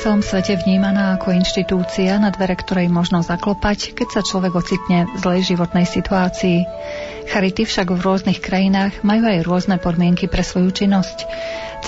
Celom svete vnímaná ako inštitúcia, na dvere ktorej možno zaklopať, keď sa človek ocitne v zlej životnej situácii. Charity však v rôznych krajinách majú aj rôzne podmienky pre svoju činnosť.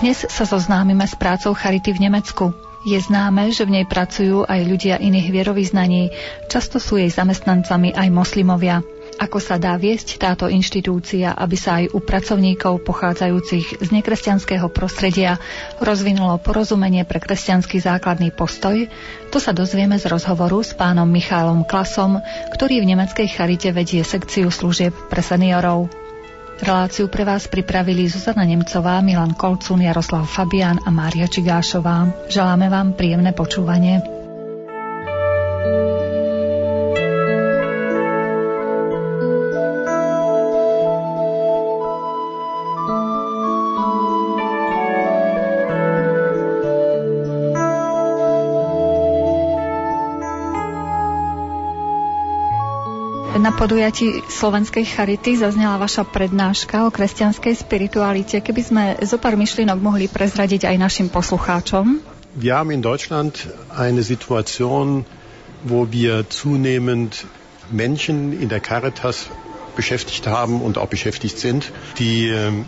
Dnes sa zoznámime s prácou Charity v Nemecku. Je známe, že v nej pracujú aj ľudia iných vierovýznaní, často sú jej zamestnancami aj moslimovia ako sa dá viesť táto inštitúcia, aby sa aj u pracovníkov pochádzajúcich z nekresťanského prostredia rozvinulo porozumenie pre kresťanský základný postoj, to sa dozvieme z rozhovoru s pánom Michálom Klasom, ktorý v nemeckej charite vedie sekciu služieb pre seniorov. Reláciu pre vás pripravili Zuzana Nemcová, Milan Kolcun, Jaroslav Fabián a Mária Čigášová. Želáme vám príjemné počúvanie. Podujatí Slovenskej charity zaznela vaša prednáška o kresťanskej spiritualite. Keby sme zo pár myšlienok mohli prezradiť aj našim poslucháčom. Wir haben in Deutschland eine Situation, wo wir zunehmend Menschen in der Caritas beschäftigt haben und auch beschäftigt sind, die ähm,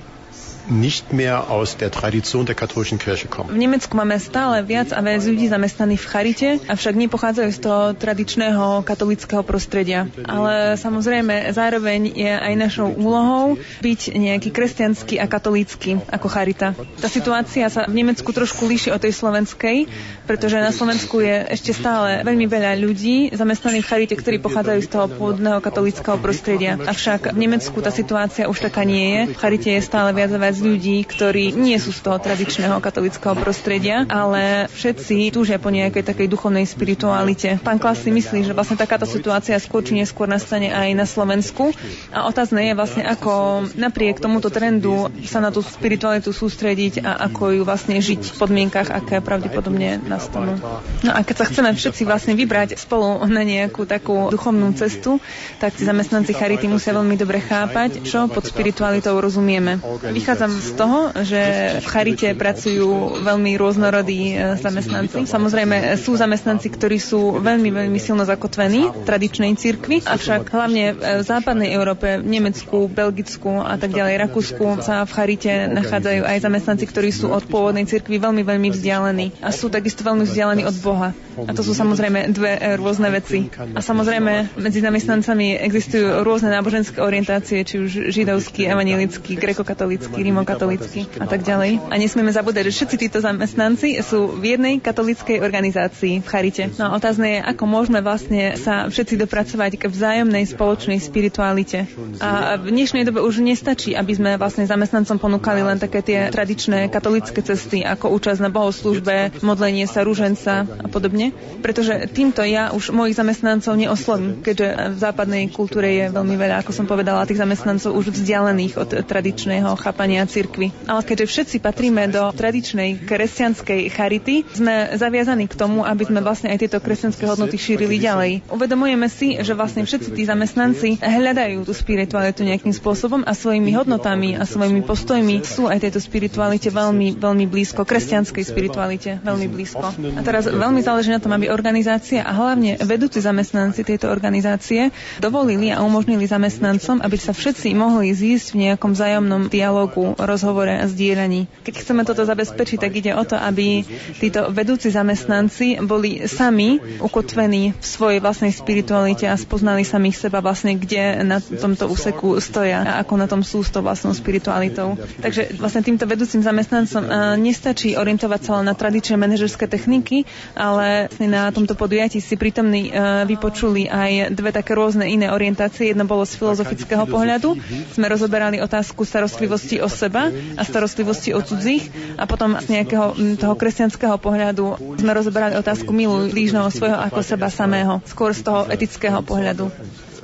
nicht mehr aus der Tradition der katholischen Kirche kommen. V Nemecku máme stále viac a viac ľudí zamestnaných v charite, avšak nepochádzajú z toho tradičného katolického prostredia. Ale samozrejme zároveň je aj našou úlohou byť nejaký kresťanský a katolícky ako charita. Tá situácia sa v Nemecku trošku líši od tej slovenskej, pretože na Slovensku je ešte stále veľmi veľa ľudí zamestnaných v charite, ktorí pochádzajú z toho pôvodného katolického prostredia. Avšak v Nemecku tá situácia už taká nie je. V charite je stále viac a viac viac ľudí, ktorí nie sú z toho tradičného katolického prostredia, ale všetci túžia po nejakej takej duchovnej spiritualite. Pán Klas si myslí, že vlastne takáto situácia skôr či neskôr nastane aj na Slovensku a otázne je vlastne, ako napriek tomuto trendu sa na tú spiritualitu sústrediť a ako ju vlastne žiť v podmienkach, aké pravdepodobne nastanú. No a keď sa chceme všetci vlastne vybrať spolu na nejakú takú duchovnú cestu, tak tí zamestnanci Charity musia veľmi dobre chápať, čo pod spiritualitou rozumieme. Vychádza vychádzam z toho, že v Charite pracujú veľmi rôznorodí e, zamestnanci. Samozrejme sú zamestnanci, ktorí sú veľmi, veľmi silno zakotvení v tradičnej cirkvi, avšak hlavne v západnej Európe, v Nemecku, Belgicku a tak ďalej, Rakúsku sa v Charite nachádzajú aj zamestnanci, ktorí sú od pôvodnej cirkvi veľmi, veľmi vzdialení a sú takisto veľmi vzdialení od Boha. A to sú samozrejme dve e, rôzne veci. A samozrejme medzi zamestnancami existujú rôzne náboženské orientácie, či už židovský, evangelický, grekokatolický, rimokatolícky a tak ďalej. A nesmieme zabúdať, že všetci títo zamestnanci sú v jednej katolíckej organizácii v Charite. No a otázne je, ako môžeme vlastne sa všetci dopracovať k vzájomnej spoločnej spiritualite. A v dnešnej dobe už nestačí, aby sme vlastne zamestnancom ponúkali len také tie tradičné katolické cesty, ako účasť na bohoslúžbe, modlenie sa, rúženca a podobne. Pretože týmto ja už mojich zamestnancov neoslovím, keďže v západnej kultúre je veľmi veľa, ako som povedala, tých zamestnancov už vzdialených od tradičného chápania cirkvi. Ale keďže všetci patríme do tradičnej kresťanskej charity, sme zaviazaní k tomu, aby sme vlastne aj tieto kresťanské hodnoty šírili ďalej. Uvedomujeme si, že vlastne všetci tí zamestnanci hľadajú tú spiritualitu nejakým spôsobom a svojimi hodnotami a svojimi postojmi sú aj tejto spiritualite veľmi, veľmi blízko, kresťanskej spiritualite veľmi blízko. A teraz veľmi záleží na tom, aby organizácia a hlavne vedúci zamestnanci tejto organizácie dovolili a umožnili zamestnancom, aby sa všetci mohli zísť v nejakom vzájomnom dialogu rozhovore a zdieľaní. Keď chceme toto zabezpečiť, tak ide o to, aby títo vedúci zamestnanci boli sami ukotvení v svojej vlastnej spiritualite a spoznali samých seba vlastne, kde na tomto úseku stoja a ako na tom sú s tou vlastnou spiritualitou. Takže vlastne týmto vedúcim zamestnancom nestačí orientovať sa len na tradičné manažerské techniky, ale vlastne na tomto podujatí si prítomní vypočuli aj dve také rôzne iné orientácie. Jedno bolo z filozofického pohľadu. Sme rozoberali otázku starostlivosti o seba a starostlivosti o cudzích a potom z nejakého toho kresťanského pohľadu sme rozoberali otázku milu lížneho svojho ako seba samého, skôr z toho etického pohľadu.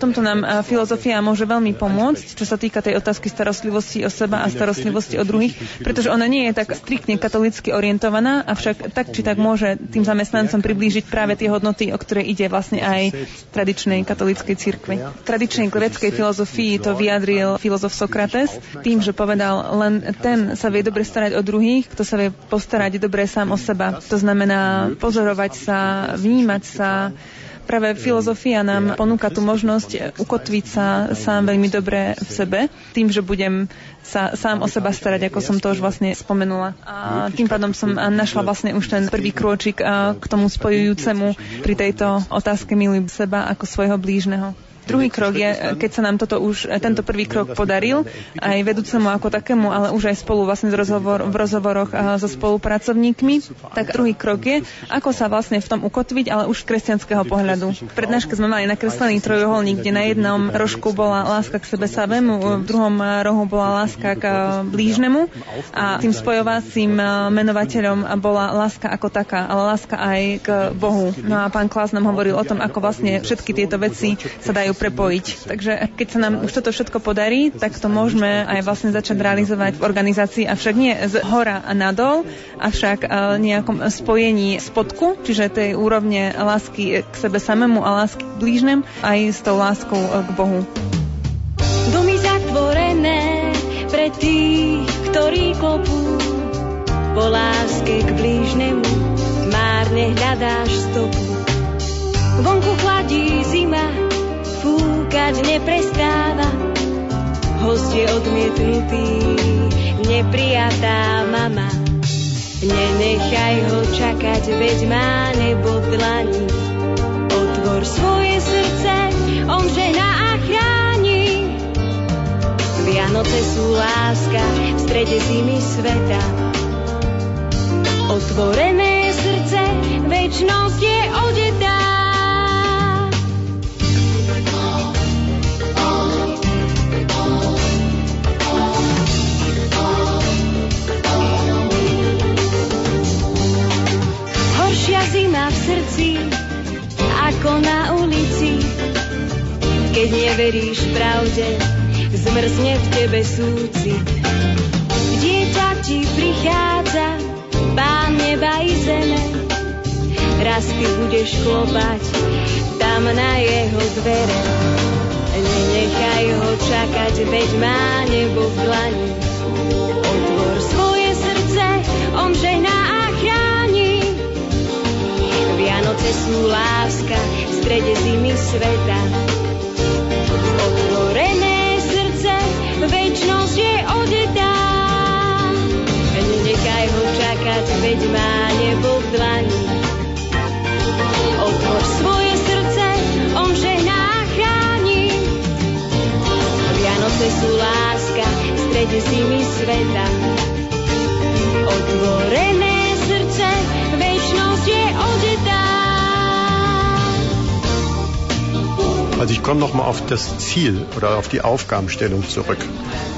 Tomto nám filozofia môže veľmi pomôcť, čo sa týka tej otázky starostlivosti o seba a starostlivosti o druhých, pretože ona nie je tak striktne katolicky orientovaná, avšak tak či tak môže tým zamestnancom priblížiť práve tie hodnoty, o ktoré ide vlastne aj tradičnej katolíckej cirkvi. Tradičnej greckej filozofii to vyjadril filozof Sokrates tým, že povedal, len ten sa vie dobre starať o druhých, kto sa vie postarať dobre sám o seba. To znamená pozorovať sa, vnímať sa, práve filozofia nám ponúka tú možnosť ukotviť sa sám veľmi dobre v sebe, tým, že budem sa sám o seba starať, ako som to už vlastne spomenula. A tým pádom som našla vlastne už ten prvý krôčik k tomu spojujúcemu pri tejto otázke miluj seba ako svojho blížneho. Druhý krok je, keď sa nám toto už, tento prvý krok podaril, aj vedúcemu ako takému, ale už aj spolu vlastne rozhovor, v rozhovoroch so spolupracovníkmi, tak druhý krok je, ako sa vlastne v tom ukotviť, ale už z kresťanského pohľadu. V prednáške sme mali nakreslený trojuholník, kde na jednom rožku bola láska k sebe samému, v druhom rohu bola láska k blížnemu a tým spojovacím menovateľom bola láska ako taká, ale láska aj k Bohu. No a pán Klas nám hovoril o tom, ako vlastne všetky tieto veci sa dajú prepojiť. Takže keď sa nám už toto všetko podarí, tak to môžeme aj vlastne začať realizovať v organizácii, avšak nie z hora a nadol, avšak nejakom spojení spodku, čiže tej úrovne lásky k sebe samému a lásky k blížnym, aj s tou láskou e, k Bohu. Domy zatvorené pre tých, ktorí klopú po láske k blížnemu, márne hľadáš stopu. Vonku chladí zima, fúkať neprestáva. Host je odmietnutý, neprijatá mama. Nenechaj ho čakať, veď má nebo v dlani. Otvor svoje srdce, on žena a chráni. Vianoce sú láska v strede zimy sveta. Otvorené srdce, väčnosť je odetá. Ako na ulici. Keď neveríš pravde, zmrzne v tebe súcit. Dieťa ti prichádza, pán neba i zeme. Raz ty budeš klopať tam na jeho dvere. Nenechaj ho čakať, veď má nebo v dlani. Otvor svoje srdce, on žehná sú láska v strede zimy sveta. Otvorené srdce, väčnosť je odetá. Nenechaj ho čakať, veď má nebo v dlani. Otvor svoje srdce, on žehná chráni. Vianoce sú láska v strede zimy sveta. Otvorené Also ich komme nochmal auf das Ziel oder auf die Aufgabenstellung zurück.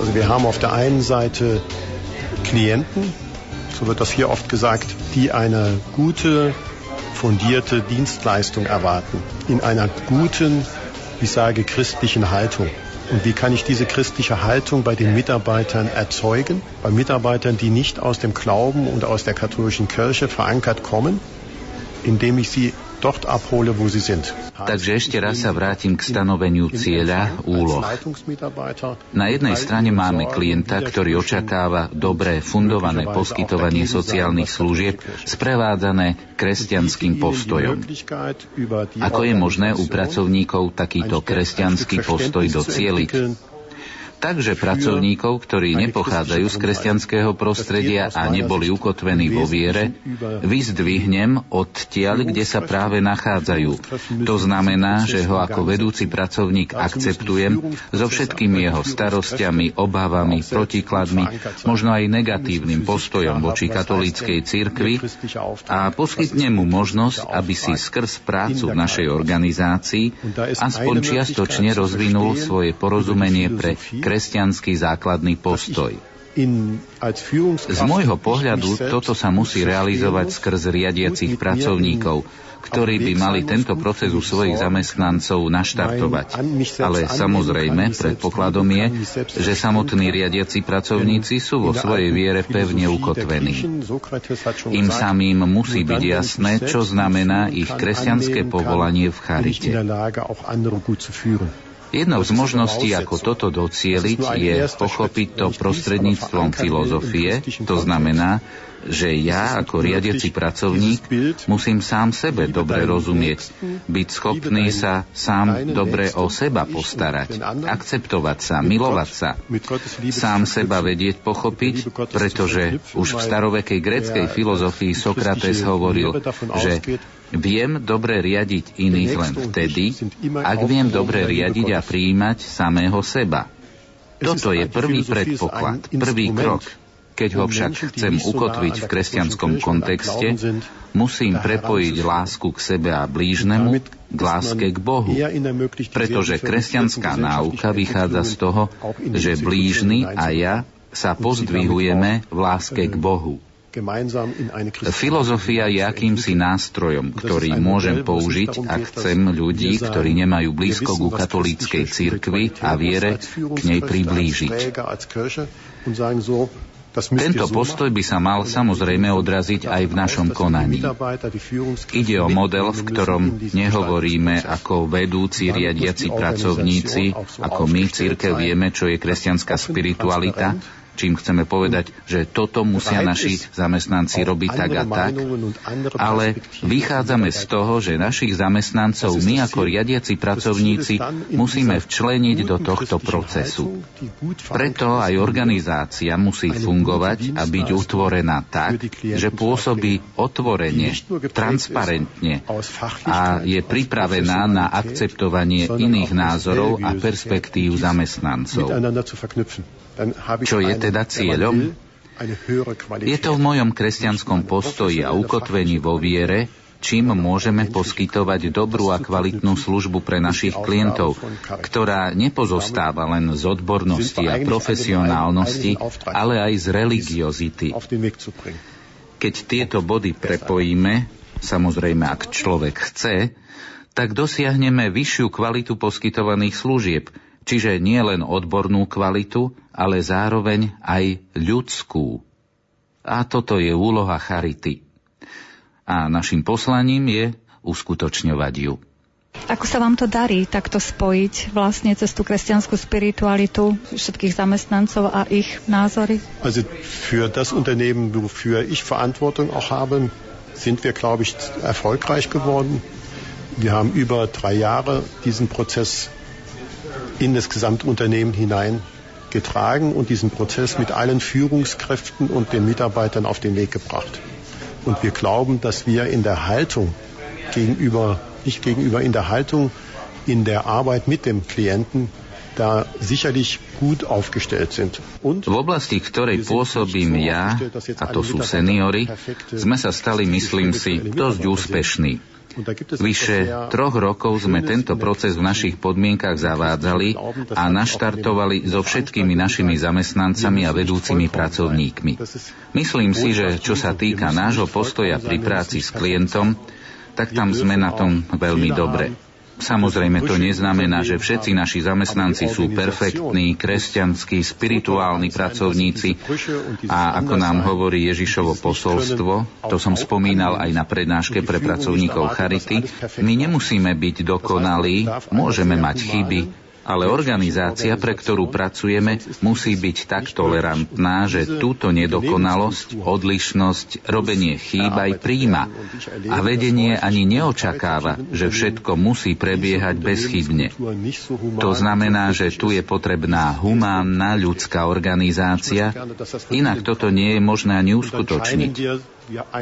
Also wir haben auf der einen Seite Klienten, so wird das hier oft gesagt, die eine gute, fundierte Dienstleistung erwarten, in einer guten, ich sage, christlichen Haltung. Und wie kann ich diese christliche Haltung bei den Mitarbeitern erzeugen? Bei Mitarbeitern, die nicht aus dem Glauben und aus der katholischen Kirche verankert kommen, indem ich sie Takže ešte raz sa vrátim k stanoveniu cieľa, úloh. Na jednej strane máme klienta, ktorý očakáva dobré fundované poskytovanie sociálnych služieb sprevádzané kresťanským postojom. Ako je možné u pracovníkov takýto kresťanský postoj docieliť? Takže pracovníkov, ktorí nepochádzajú z kresťanského prostredia a neboli ukotvení vo viere, vyzdvihnem od tiaľ, kde sa práve nachádzajú. To znamená, že ho ako vedúci pracovník akceptujem so všetkými jeho starostiami, obávami, protikladmi, možno aj negatívnym postojom voči katolíckej cirkvi a poskytnem mu možnosť, aby si skrz prácu v našej organizácii aspoň čiastočne rozvinul svoje porozumenie pre kresťanský základný postoj. Z môjho pohľadu toto sa musí realizovať skrz riadiacich pracovníkov, ktorí by mali tento proces u svojich zamestnancov naštartovať. Ale samozrejme, predpokladom je, že samotní riadiaci pracovníci sú vo svojej viere pevne ukotvení. Im samým musí byť jasné, čo znamená ich kresťanské povolanie v charite. Jednou z možností, ako toto docieliť, je pochopiť to prostredníctvom filozofie, to znamená, že ja ako riadiaci pracovník musím sám sebe dobre rozumieť, byť schopný sa sám dobre o seba postarať, akceptovať sa, milovať sa, sám seba vedieť pochopiť, pretože už v starovekej gréckej filozofii Sokrates hovoril, že Viem dobre riadiť iných len vtedy, ak viem dobre riadiť a prijímať samého seba. Toto je prvý predpoklad, prvý krok. Keď ho však chcem ukotviť v kresťanskom kontexte, musím prepojiť lásku k sebe a blížnemu k láske k Bohu. Pretože kresťanská náuka vychádza z toho, že blížny a ja sa pozdvihujeme v láske k Bohu. Filozofia je akýmsi nástrojom, ktorý môžem použiť, ak chcem ľudí, ktorí nemajú blízko ku katolíckej cirkvi a viere, k nej priblížiť. Tento postoj by sa mal samozrejme odraziť aj v našom konaní. Ide o model, v ktorom nehovoríme ako vedúci riadiaci pracovníci, ako my, církev, vieme, čo je kresťanská spiritualita, čím chceme povedať, že toto musia naši zamestnanci robiť tak a tak, ale vychádzame z toho, že našich zamestnancov my ako riadiaci pracovníci musíme včleniť do tohto procesu. Preto aj organizácia musí fungovať a byť utvorená tak, že pôsobí otvorene, transparentne a je pripravená na akceptovanie iných názorov a perspektív zamestnancov. Čo je teda cieľom? Je to v mojom kresťanskom postoji a ukotvení vo viere, čím môžeme poskytovať dobrú a kvalitnú službu pre našich klientov, ktorá nepozostáva len z odbornosti a profesionálnosti, ale aj z religiozity. Keď tieto body prepojíme, samozrejme ak človek chce, tak dosiahneme vyššiu kvalitu poskytovaných služieb, čiže nie len odbornú kvalitu, ale zároveň aj ľudskú. A toto je úloha charity. A našim poslaním je uskutočňovať ju. Ako sa vám to darí takto spojiť vlastne cez tú kresťanskú spiritualitu všetkých zamestnancov a ich názory? Also für das Unternehmen, wofür ich Verantwortung auch habe, sind wir, glaube ich, erfolgreich geworden. Wir haben über drei Jahre diesen Prozess in das Gesamtunternehmen hinein getragen und diesen Prozess mit allen Führungskräften und den Mitarbeitern auf den Weg gebracht. Und wir glauben, dass wir in der Haltung gegenüber, nicht gegenüber, in der Haltung, in der Arbeit mit dem Klienten da sicherlich gut aufgestellt sind. Und v oblasti, ktorej pôsobím ja, a to sú seniory, sme sa stali, myslím si, dosť úspešní. Vyše troch rokov sme tento proces v našich podmienkach zavádzali a naštartovali so všetkými našimi zamestnancami a vedúcimi pracovníkmi. Myslím si, že čo sa týka nášho postoja pri práci s klientom, tak tam sme na tom veľmi dobre. Samozrejme to neznamená, že všetci naši zamestnanci sú perfektní, kresťanskí, spirituálni pracovníci. A ako nám hovorí Ježišovo posolstvo, to som spomínal aj na prednáške pre pracovníkov Charity, my nemusíme byť dokonalí, môžeme mať chyby, ale organizácia, pre ktorú pracujeme, musí byť tak tolerantná, že túto nedokonalosť, odlišnosť, robenie chýb aj príjma. A vedenie ani neočakáva, že všetko musí prebiehať bezchybne. To znamená, že tu je potrebná humánna ľudská organizácia, inak toto nie je možné ani uskutočniť.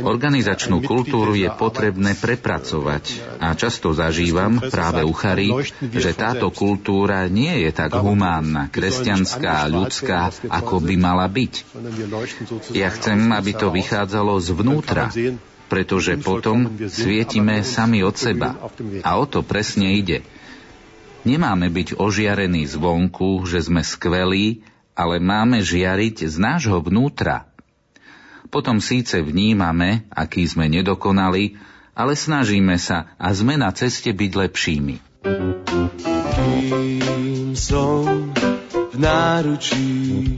Organizačnú kultúru je potrebné prepracovať a často zažívam práve u Chary, že táto kultúra nie je tak humánna, kresťanská, ľudská, ako by mala byť. Ja chcem, aby to vychádzalo zvnútra, pretože potom svietime sami od seba. A o to presne ide. Nemáme byť ožiarení zvonku, že sme skvelí, ale máme žiariť z nášho vnútra. Potom síce vnímame, aký sme nedokonali, ale snažíme sa a sme na ceste byť lepšími. Kým som v náručí,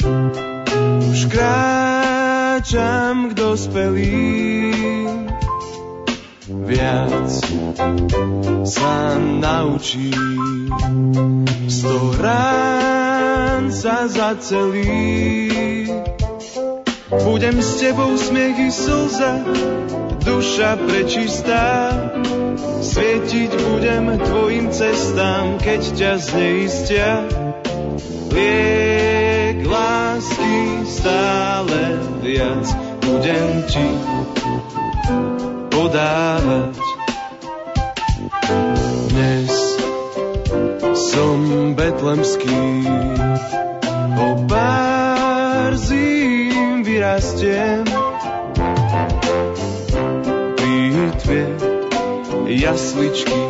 už kráčam k dospelým, viac sa naučím, sto rán sa zacelí. Budem s tebou smiech i slza, duša prečistá. Svietiť budem tvojim cestám, keď ťa zneistia. Liek lásky stále viac budem ti podávať. Dnes som betlemský, o pár zím vyrastiem. Pitve jasličky,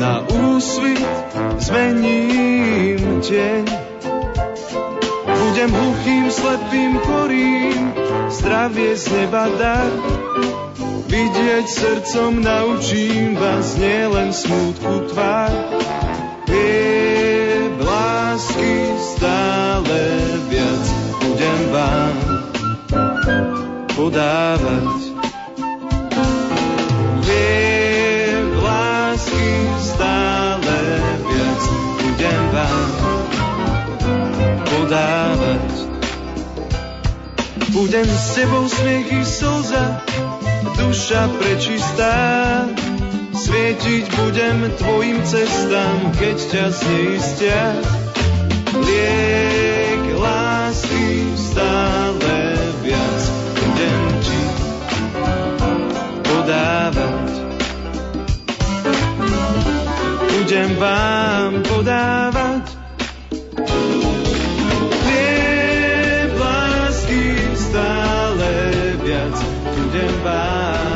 na úsvit zmením deň. Budem hluchým, slepým, chorým, zdravie z neba dar. Vidieť srdcom naučím vás, nielen smútku tvár. Je podávať. Je lásky stále viac budem vám podávať. Budem s tebou smiech i slza, duša prečistá. Svietiť budem tvojim cestám, keď ťa zneistia. Liek podávať. Budem vám podávať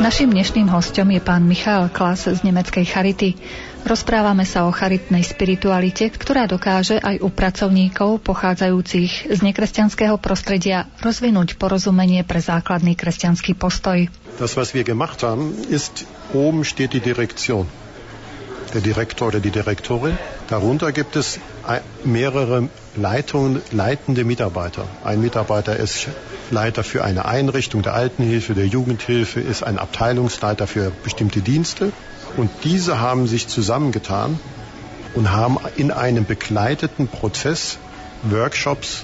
Našim dnešným hostom je pán Michal Klas z nemeckej Charity. Rozprávame sa o charitnej spiritualite, ktorá dokáže aj u pracovníkov pochádzajúcich z nekresťanského prostredia rozvinúť porozumenie pre základný kresťanský postoj. Das, was wir gemacht haben, ist, oben steht die Direktion. Der Direktor oder die Direktorin. Darunter gibt es mehrere Leitungen, leitende Mitarbeiter. Ein Mitarbeiter ist Leiter für eine Einrichtung der Altenhilfe, der Jugendhilfe, ist ein Abteilungsleiter für bestimmte Dienste. Und diese haben sich zusammengetan und haben in einem begleiteten Prozess Workshops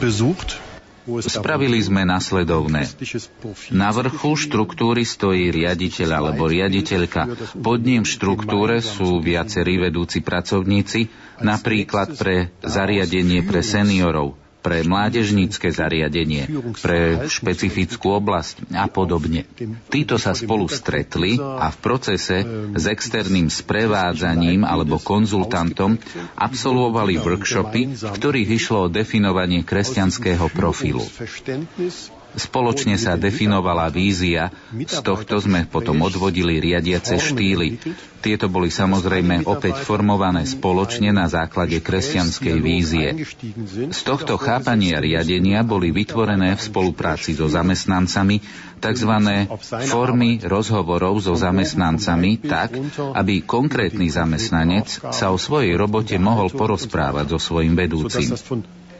besucht, Spravili sme nasledovné. Na vrchu štruktúry stojí riaditeľ alebo riaditeľka. Pod ním štruktúre sú viacerí vedúci pracovníci, napríklad pre zariadenie pre seniorov, pre mládežnícke zariadenie, pre špecifickú oblasť a podobne. Títo sa spolu stretli a v procese s externým sprevádzaním alebo konzultantom absolvovali workshopy, v ktorých išlo o definovanie kresťanského profilu. Spoločne sa definovala vízia, z tohto sme potom odvodili riadiace štýly. Tieto boli samozrejme opäť formované spoločne na základe kresťanskej vízie. Z tohto chápania riadenia boli vytvorené v spolupráci so zamestnancami tzv. formy rozhovorov so zamestnancami tak, aby konkrétny zamestnanec sa o svojej robote mohol porozprávať so svojim vedúcim.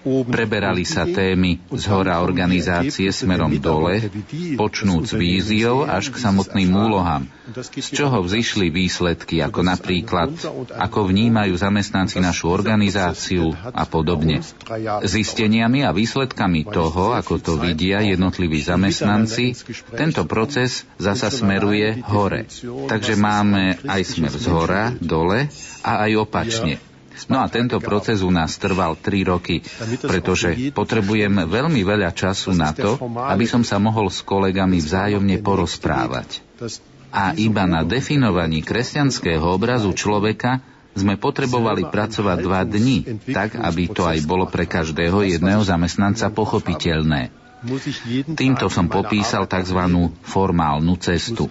Preberali sa témy z hora organizácie smerom dole, počnúc víziou až k samotným úlohám, z čoho vzýšli výsledky, ako napríklad, ako vnímajú zamestnanci našu organizáciu a podobne. Zisteniami a výsledkami toho, ako to vidia jednotliví zamestnanci, tento proces zasa smeruje hore. Takže máme aj smer z hora, dole a aj opačne. No a tento proces u nás trval 3 roky, pretože potrebujem veľmi veľa času na to, aby som sa mohol s kolegami vzájomne porozprávať. A iba na definovaní kresťanského obrazu človeka sme potrebovali pracovať dva dni, tak aby to aj bolo pre každého jedného zamestnanca pochopiteľné. Týmto som popísal tzv. formálnu cestu.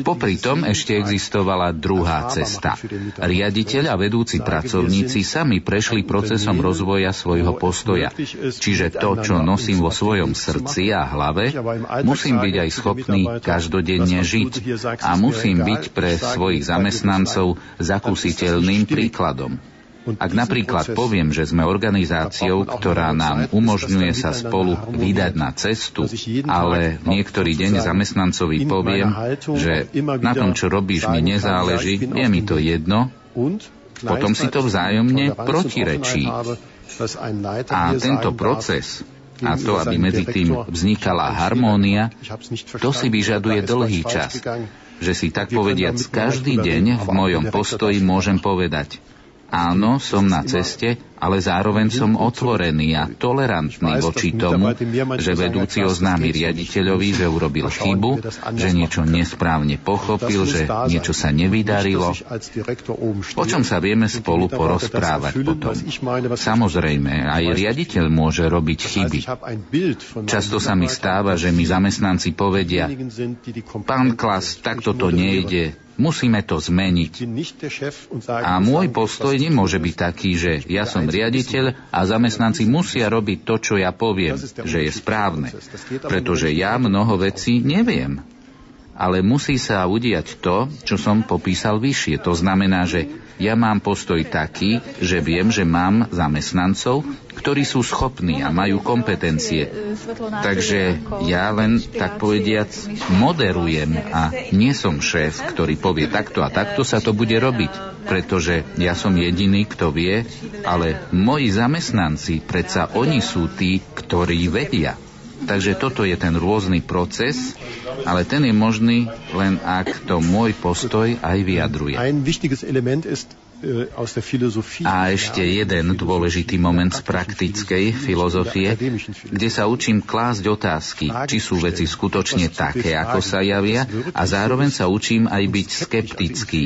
Popri tom ešte existovala druhá cesta. Riaditeľ a vedúci pracovníci sami prešli procesom rozvoja svojho postoja. Čiže to, čo nosím vo svojom srdci a hlave, musím byť aj schopný každodenne žiť a musím byť pre svojich zamestnancov zakúsiteľným príkladom. Ak napríklad poviem, že sme organizáciou, ktorá nám umožňuje sa spolu vydať na cestu, ale niektorý deň zamestnancovi poviem, že na tom, čo robíš, mi nezáleží, je mi to jedno, potom si to vzájomne protirečí. A tento proces a to, aby medzi tým vznikala harmónia, to si vyžaduje dlhý čas, že si tak povediac každý deň v mojom postoji môžem povedať – Áno, som na ceste, ale zároveň som otvorený a tolerantný voči tomu, že vedúci oznámi riaditeľovi, že urobil chybu, že niečo nesprávne pochopil, že niečo sa nevydarilo. O čom sa vieme spolu porozprávať potom. Samozrejme, aj riaditeľ môže robiť chyby. Často sa mi stáva, že mi zamestnanci povedia, pán Klas, takto to nejde, Musíme to zmeniť. A môj postoj nemôže byť taký, že ja som riaditeľ a zamestnanci musia robiť to, čo ja poviem, že je správne. Pretože ja mnoho vecí neviem. Ale musí sa udiať to, čo som popísal vyššie. To znamená, že ja mám postoj taký, že viem, že mám zamestnancov, ktorí sú schopní a majú kompetencie. Takže ja len, tak povediac, moderujem a nie som šéf, ktorý povie takto a takto sa to bude robiť. Pretože ja som jediný, kto vie, ale moji zamestnanci, predsa oni sú tí, ktorí vedia. Takže toto je ten rôzny proces, ale ten je možný len ak to môj postoj aj vyjadruje. Äh, A ešte jeden dôležitý moment z praktickej filozofie, kde sa učím klásť otázky, či sú veci skutočne také, ako sa javia, a zároveň sa učím aj byť skeptický,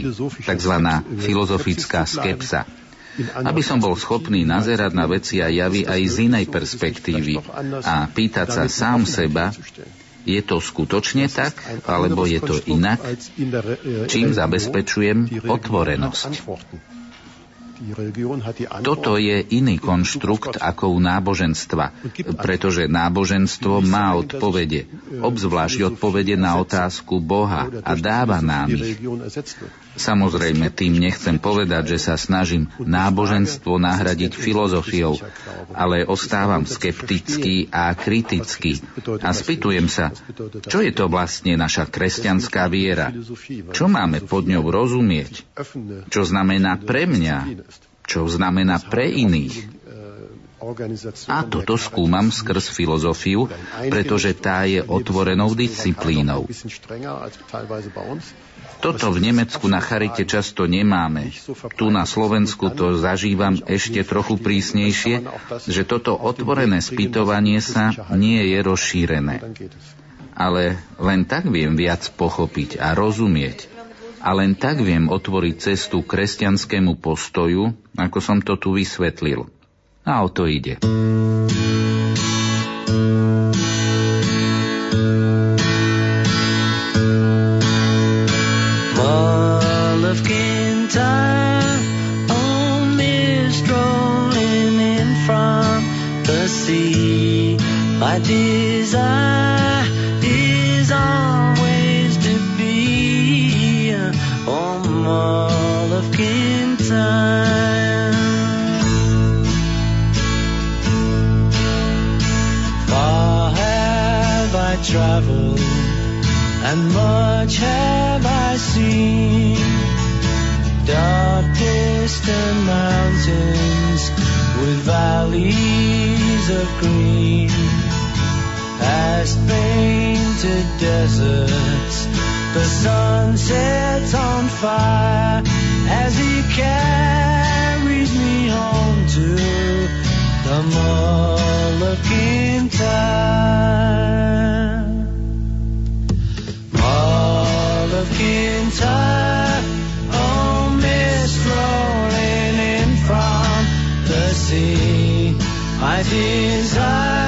takzvaná filozofická skepsa aby som bol schopný nazerať na veci a javy aj z inej perspektívy a pýtať sa sám seba, je to skutočne tak, alebo je to inak, čím zabezpečujem otvorenosť. Toto je iný konštrukt ako u náboženstva, pretože náboženstvo má odpovede, obzvlášť odpovede na otázku Boha a dáva nám ich. Samozrejme, tým nechcem povedať, že sa snažím náboženstvo nahradiť filozofiou, ale ostávam skeptický a kritický a spýtujem sa, čo je to vlastne naša kresťanská viera? Čo máme pod ňou rozumieť? Čo znamená pre mňa? Čo znamená pre iných? A toto skúmam skrz filozofiu, pretože tá je otvorenou disciplínou. Toto v Nemecku na Charite často nemáme. Tu na Slovensku to zažívam ešte trochu prísnejšie, že toto otvorené spýtovanie sa nie je rozšírené. Ale len tak viem viac pochopiť a rozumieť. A len tak viem otvoriť cestu kresťanskému postoju, ako som to tu vysvetlil. A o to ide. All of Kintyre, on mist rolling in from the sea. My desire. And much have I seen. Dark distant mountains with valleys of green past painted deserts. The sun sets on fire as he carries me home to the time. Moluccan time, desire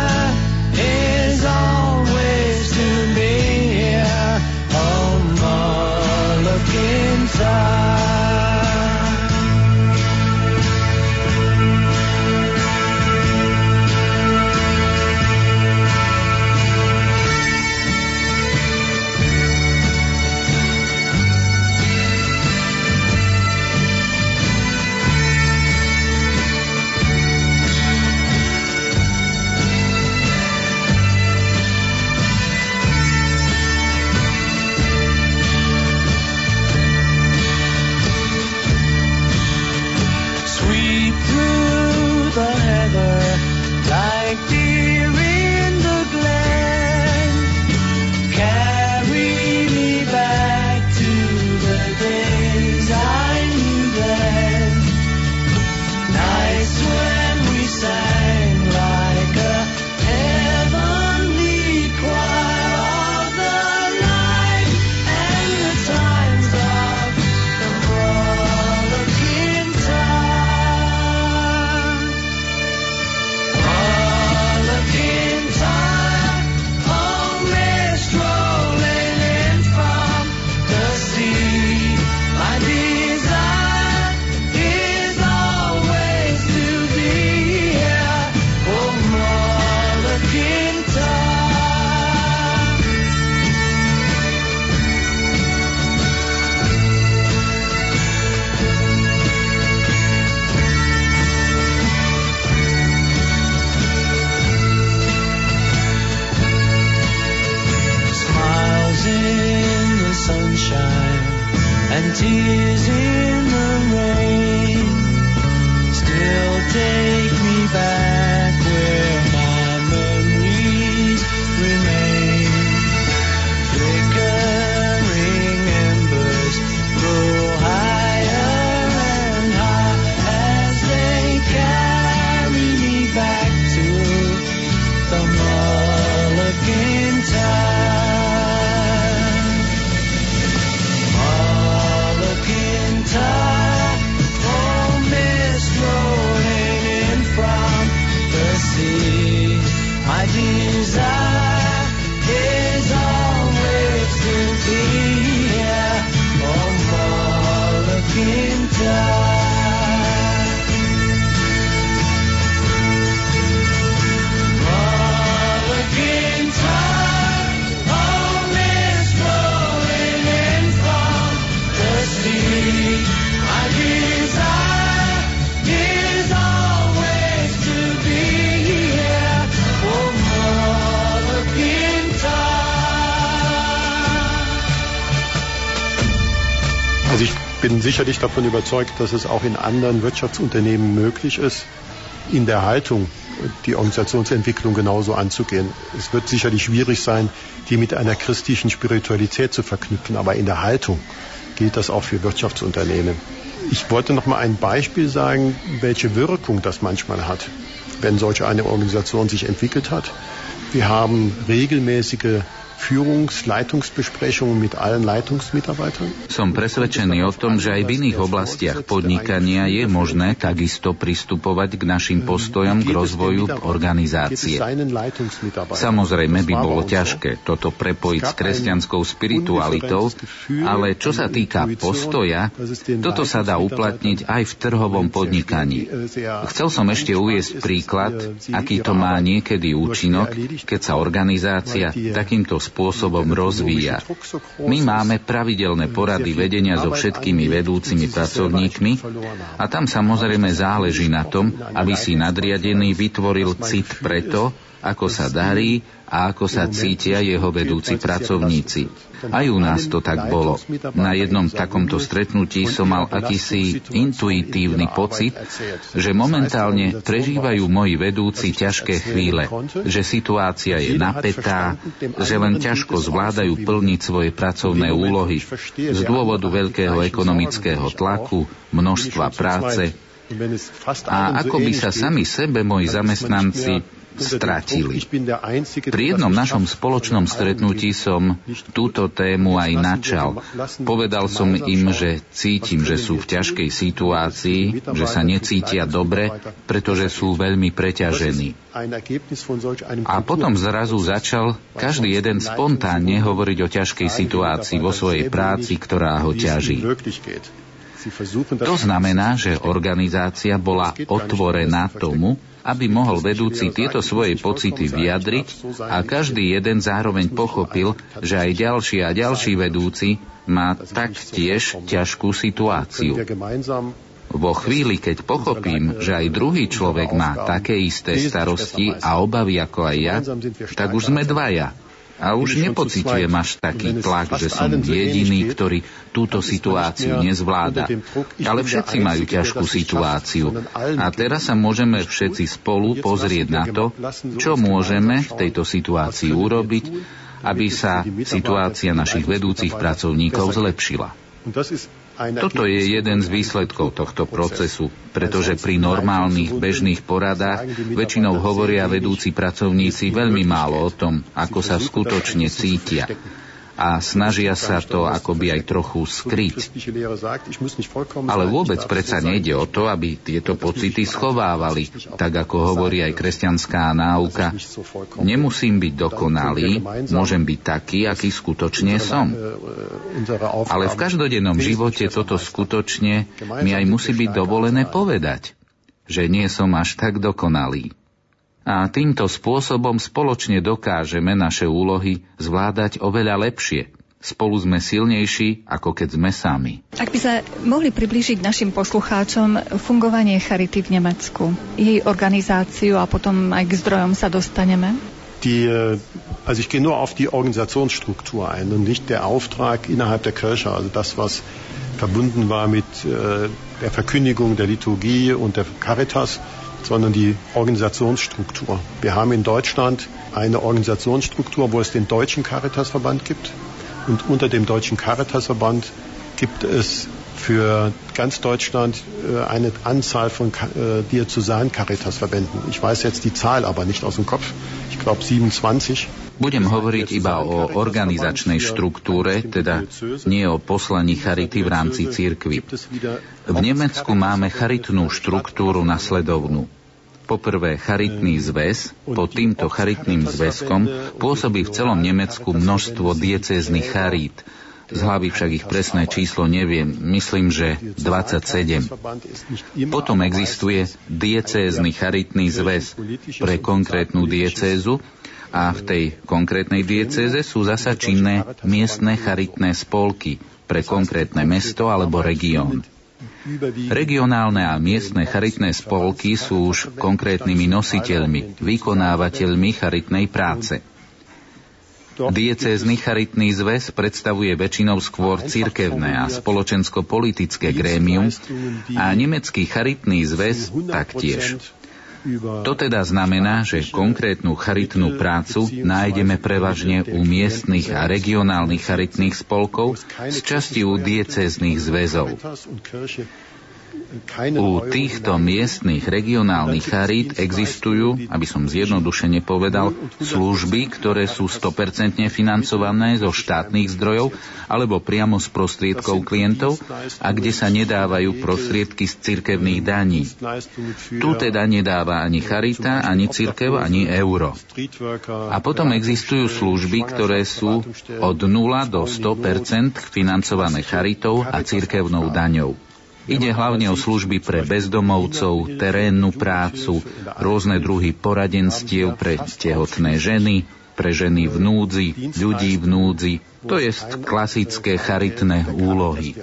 sicherlich davon überzeugt, dass es auch in anderen Wirtschaftsunternehmen möglich ist, in der Haltung die Organisationsentwicklung genauso anzugehen. Es wird sicherlich schwierig sein, die mit einer christlichen Spiritualität zu verknüpfen, aber in der Haltung gilt das auch für Wirtschaftsunternehmen. Ich wollte noch mal ein Beispiel sagen, welche Wirkung das manchmal hat, wenn solch eine Organisation sich entwickelt hat. Wir haben regelmäßige Führungs-, Leitungsbesprechungen mit allen Leitungsmitarbeitern. Som presvedčený o tom, že aj v iných oblastiach podnikania je možné takisto pristupovať k našim postojom k rozvoju organizácie. Samozrejme by bolo ťažké toto prepojiť s kresťanskou spiritualitou, ale čo sa týka postoja, toto sa dá uplatniť aj v trhovom podnikaní. Chcel som ešte uviesť príklad, aký to má niekedy účinok, keď sa organizácia takýmto spôsobom rozvíja. My máme pravidelné porady vedenia so všetkými vedúcimi pracovníkmi a tam samozrejme záleží na tom, aby si nadriadený vytvoril cit preto, ako sa darí a ako sa cítia jeho vedúci pracovníci. Aj u nás to tak bolo. Na jednom takomto stretnutí som mal akýsi intuitívny pocit, že momentálne prežívajú moji vedúci ťažké chvíle, že situácia je napätá, že len ťažko zvládajú plniť svoje pracovné úlohy z dôvodu veľkého ekonomického tlaku, množstva práce a ako by sa sami sebe moji zamestnanci stratili. Pri jednom našom spoločnom stretnutí som túto tému aj načal. Povedal som im, že cítim, že sú v ťažkej situácii, že sa necítia dobre, pretože sú veľmi preťažení. A potom zrazu začal každý jeden spontánne hovoriť o ťažkej situácii vo svojej práci, ktorá ho ťaží. To znamená, že organizácia bola otvorená tomu, aby mohol vedúci tieto svoje pocity vyjadriť a každý jeden zároveň pochopil, že aj ďalší a ďalší vedúci má taktiež ťažkú situáciu. Vo chvíli, keď pochopím, že aj druhý človek má také isté starosti a obavy ako aj ja, tak už sme dvaja a už nepociťujem až taký tlak, že som jediný, ktorý túto situáciu nezvláda. Ale všetci majú ťažkú situáciu. A teraz sa môžeme všetci spolu pozrieť na to, čo môžeme v tejto situácii urobiť, aby sa situácia našich vedúcich pracovníkov zlepšila. Toto je jeden z výsledkov tohto procesu, pretože pri normálnych bežných poradách väčšinou hovoria vedúci pracovníci veľmi málo o tom, ako sa skutočne cítia a snažia sa to akoby aj trochu skryť. Ale vôbec predsa nejde o to, aby tieto pocity schovávali, tak ako hovorí aj kresťanská náuka. Nemusím byť dokonalý, môžem byť taký, aký skutočne som. Ale v každodennom živote toto skutočne mi aj musí byť dovolené povedať, že nie som až tak dokonalý a týmto spôsobom spoločne dokážeme naše úlohy zvládať oveľa lepšie. Spolu sme silnejší, ako keď sme sami. Ak by sa mohli priblížiť našim poslucháčom fungovanie Charity v Nemecku, jej organizáciu a potom aj k zdrojom sa dostaneme? Die Also ich gehe nur auf die Organisationsstruktur ein und nicht der Auftrag innerhalb der Kirche, also das, was verbunden war mit äh, der Verkündigung der Liturgie und der Caritas, sondern die Organisationsstruktur. Wir haben in Deutschland eine Organisationsstruktur, wo es den Deutschen Caritasverband gibt. Und unter dem Deutschen Caritasverband gibt es für ganz Deutschland äh, eine Anzahl von äh, diözesanen Caritasverbänden. Ich weiß jetzt die Zahl aber nicht aus dem Kopf. Ich glaube 27. Budem hovoriť iba o organizačnej štruktúre, teda nie o poslaní charity v rámci církvy. V Nemecku máme charitnú štruktúru nasledovnú. Poprvé charitný zväz, pod týmto charitným zväzkom pôsobí v celom Nemecku množstvo diecéznych charít, z hlavy však ich presné číslo neviem. Myslím, že 27. Potom existuje diecézny charitný zväz pre konkrétnu diecézu a v tej konkrétnej diecéze sú zasa činné miestne charitné spolky pre konkrétne mesto alebo región. Regionálne a miestne charitné spolky sú už konkrétnymi nositeľmi, vykonávateľmi charitnej práce. Diecézny charitný zväz predstavuje väčšinou skôr cirkevné a spoločensko-politické grémium a nemecký charitný zväz taktiež. To teda znamená, že konkrétnu charitnú prácu nájdeme prevažne u miestnych a regionálnych charitných spolkov z časti u diecéznych zväzov. U týchto miestnych regionálnych charít existujú, aby som zjednodušene povedal, služby, ktoré sú 100% financované zo štátnych zdrojov alebo priamo z prostriedkov klientov a kde sa nedávajú prostriedky z cirkevných daní. Tu teda nedáva ani charita, ani cirkev, ani euro. A potom existujú služby, ktoré sú od 0 do 100% financované charitou a cirkevnou daňou. Ide hlavne o služby pre bezdomovcov, terénnu prácu, rôzne druhy poradenstiev pre tehotné ženy, pre ženy v núdzi, ľudí v núdzi, to je klasické charitné úlohy.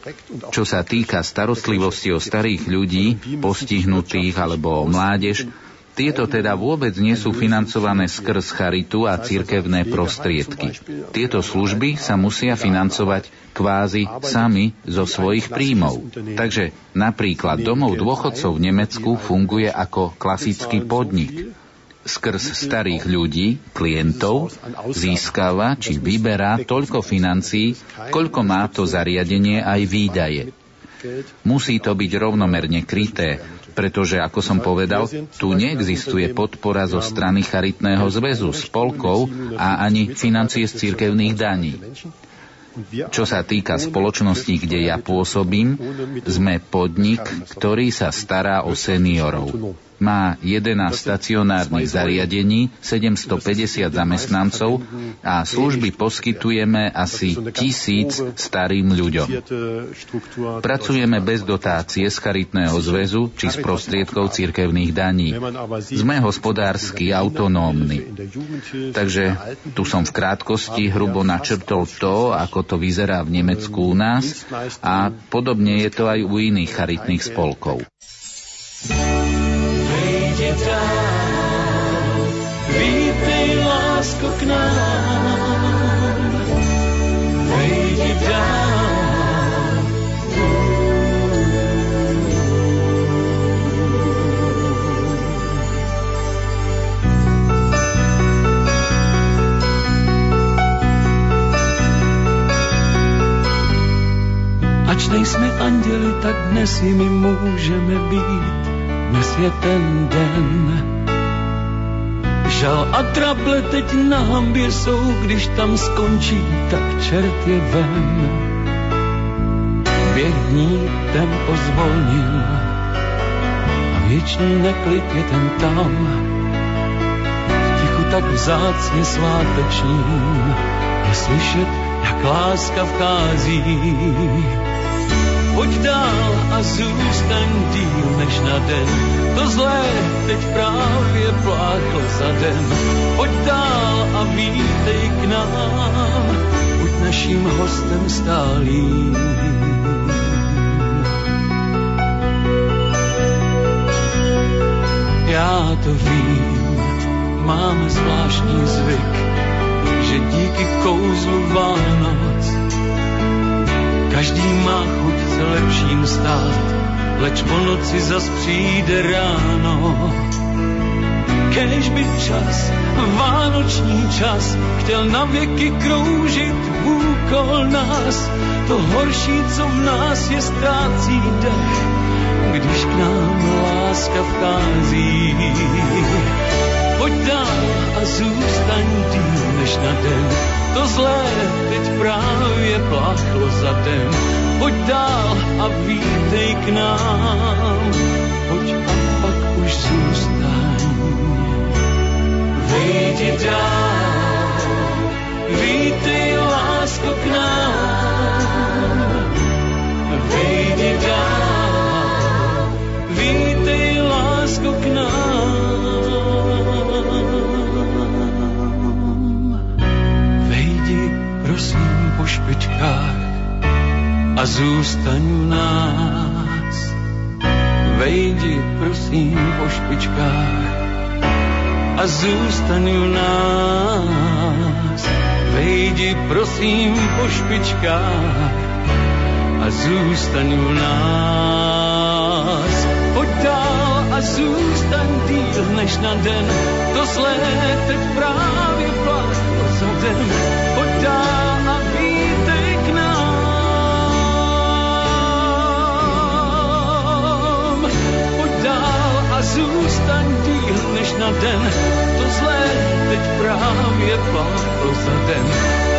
Čo sa týka starostlivosti o starých ľudí, postihnutých alebo o mládež, tieto teda vôbec nie sú financované skrz charitu a cirkevné prostriedky. Tieto služby sa musia financovať kvázi sami zo svojich príjmov. Takže napríklad domov dôchodcov v Nemecku funguje ako klasický podnik. Skrz starých ľudí, klientov, získava či vyberá toľko financií, koľko má to zariadenie aj výdaje. Musí to byť rovnomerne kryté, pretože, ako som povedal, tu neexistuje podpora zo strany Charitného zväzu, spolkov a ani financie z cirkevných daní. Čo sa týka spoločnosti, kde ja pôsobím, sme podnik, ktorý sa stará o seniorov má 11 stacionárnych zariadení, 750 zamestnancov a služby poskytujeme asi tisíc starým ľuďom. Pracujeme bez dotácie z charitného zväzu či z prostriedkov cirkevných daní. Sme hospodársky autonómni. Takže tu som v krátkosti hrubo načrtol to, ako to vyzerá v Nemecku u nás a podobne je to aj u iných charitných spolkov. Ač nejsme anděli, tak dnes jimi můžeme být. Dnes je ten den, Žal a trable teď na hambě jsou, když tam skončí, tak čert je ven. Běh dní tempo zvolnil a věčný neklid je ten tam. V tichu tak vzácně svátečním je slyšet, jak láska vchází Pojď dál a zůstaň díl než na den. To zlé teď právě pláchlo za den. Pojď dál a vítej k nám. Buď naším hostem stálým. Já to vím, máme zvláštní zvyk, že díky kouzlu Vánoc každý má chuť se lepším stát, leč po noci zas přijde ráno. Kež by čas, vánoční čas, chtěl na věky kroužit úkol nás. To horší, co v nás je, ztrácí dech, když k nám láska vchází. Pojď dál a zůstaň díl než na den, to zlé teď právě pláchlo za den. Pojď dál a vítej k nám, pojď a pak už zůstaň. Vejdi dál, vítej lásko k nám. Vejdi dál, špičkách a zůstaň u nás. Vejdi prosím po špičkách a zůstaň u nás. Vejdi prosím po špičkách a zůstaň u nás. Pojď dál a zůstaň díl než na den, to zlé teď právě pláchlo za zůstaň díl než na den, to zlé teď právě pláchlo za den.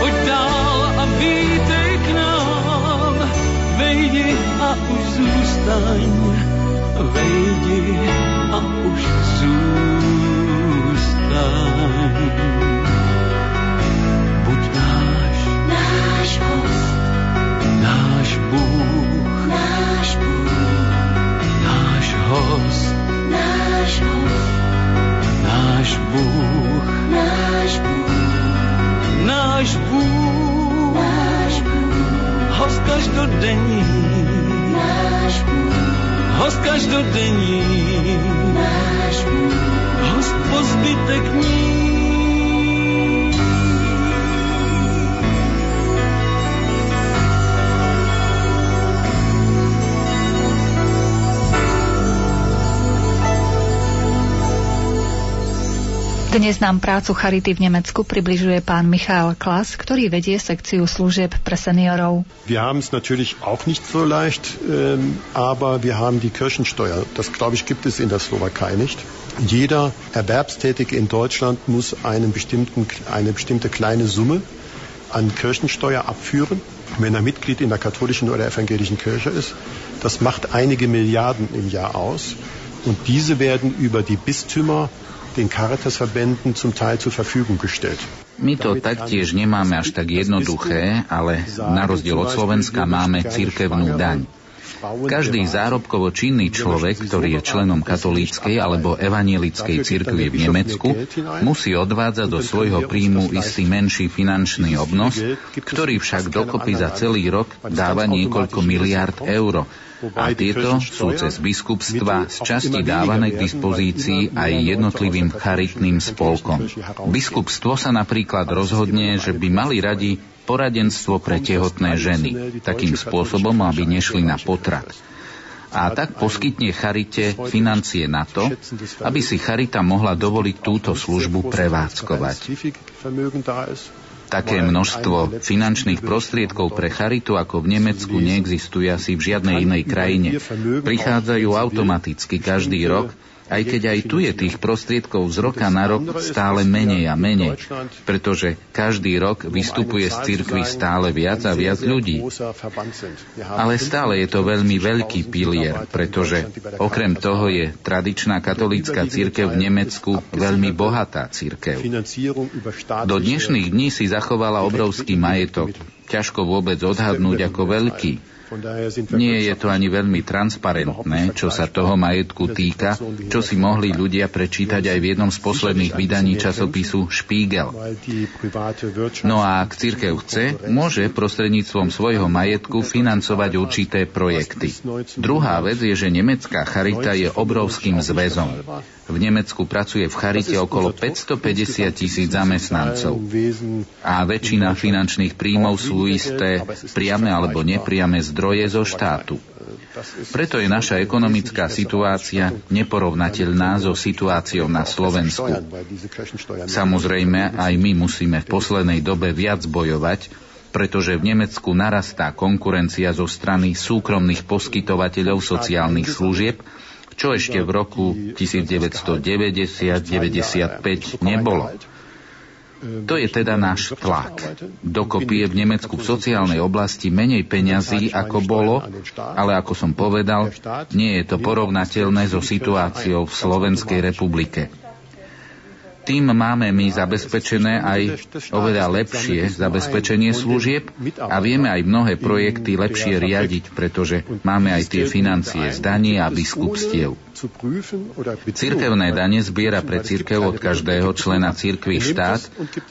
Pojď dál a vítej k nám, vejdi a už zůstaň, vejdi a už zůstaň. Buď náš, náš host, náš Bůh, náš Bůh, náš host náš host, náš Bůh, náš Bůh, náš Bůh, náš Bůh, host každodenní, náš Bůh, host každodenní, náš Bůh, host po zbytek ní. Dnes nám prácu Charity v Nemecku približuje pán Michael Klas, ktorý vedie sekciu služieb pre seniorov. Wir haben es natürlich auch nicht so leicht, ähm, aber wir haben die Kirchensteuer. Das, glaube ich, gibt es in der Slowakei nicht. Jeder Erwerbstätige in Deutschland muss einen bestimmten, eine bestimmte kleine Summe an Kirchensteuer abführen, wenn er Mitglied in der katholischen oder evangelischen Kirche ist. Das macht einige Milliarden im Jahr aus. Und diese werden über die Bistümer den Caritasverbänden zum Teil zur Verfügung gestellt. My to taktiež nemáme až tak jednoduché, ale na rozdiel od Slovenska máme cirkevnú daň. Každý zárobkovo činný človek, ktorý je členom katolíckej alebo evanielickej cirkvi v Nemecku, musí odvádzať do svojho príjmu istý menší finančný obnos, ktorý však dokopy za celý rok dáva niekoľko miliard eur, a tieto sú cez biskupstva z časti dávané k dispozícii aj jednotlivým charitným spolkom. Biskupstvo sa napríklad rozhodne, že by mali radi poradenstvo pre tehotné ženy, takým spôsobom, aby nešli na potrat. a tak poskytne Charite financie na to, aby si Charita mohla dovoliť túto službu prevádzkovať. Také množstvo finančných prostriedkov pre charitu ako v Nemecku neexistuje asi v žiadnej inej krajine. Prichádzajú automaticky každý rok aj keď aj tu je tých prostriedkov z roka na rok stále menej a menej, pretože každý rok vystupuje z cirkvy stále viac a viac ľudí. Ale stále je to veľmi veľký pilier, pretože okrem toho je tradičná katolícka církev v Nemecku veľmi bohatá církev. Do dnešných dní si zachovala obrovský majetok, ťažko vôbec odhadnúť ako veľký, Nie je to ani veľmi transparentné, čo sa toho majetku týka, čo si mohli ľudia prečítať aj v jednom z posledných vydaní časopisu Spiegel. No a ak církev chce, môže prostredníctvom svojho majetku financovať určité projekty. Druhá vec je, že nemecká charita je obrovským zväzom. V Nemecku pracuje v Charite okolo 550 tisíc zamestnancov a väčšina finančných príjmov sú isté priame alebo nepriame zdroje zo štátu. Preto je naša ekonomická situácia neporovnateľná so situáciou na Slovensku. Samozrejme, aj my musíme v poslednej dobe viac bojovať, pretože v Nemecku narastá konkurencia zo strany súkromných poskytovateľov sociálnych služieb, čo ešte v roku 1990-95 nebolo. To je teda náš tlak. Dokopy je v Nemecku v sociálnej oblasti menej peňazí, ako bolo, ale ako som povedal, nie je to porovnateľné so situáciou v Slovenskej republike. Tým máme my zabezpečené aj oveľa lepšie zabezpečenie služieb a vieme aj mnohé projekty lepšie riadiť, pretože máme aj tie financie z daní a biskupstiev. Cirkevné dane zbiera pre cirkev od každého člena cirkvi štát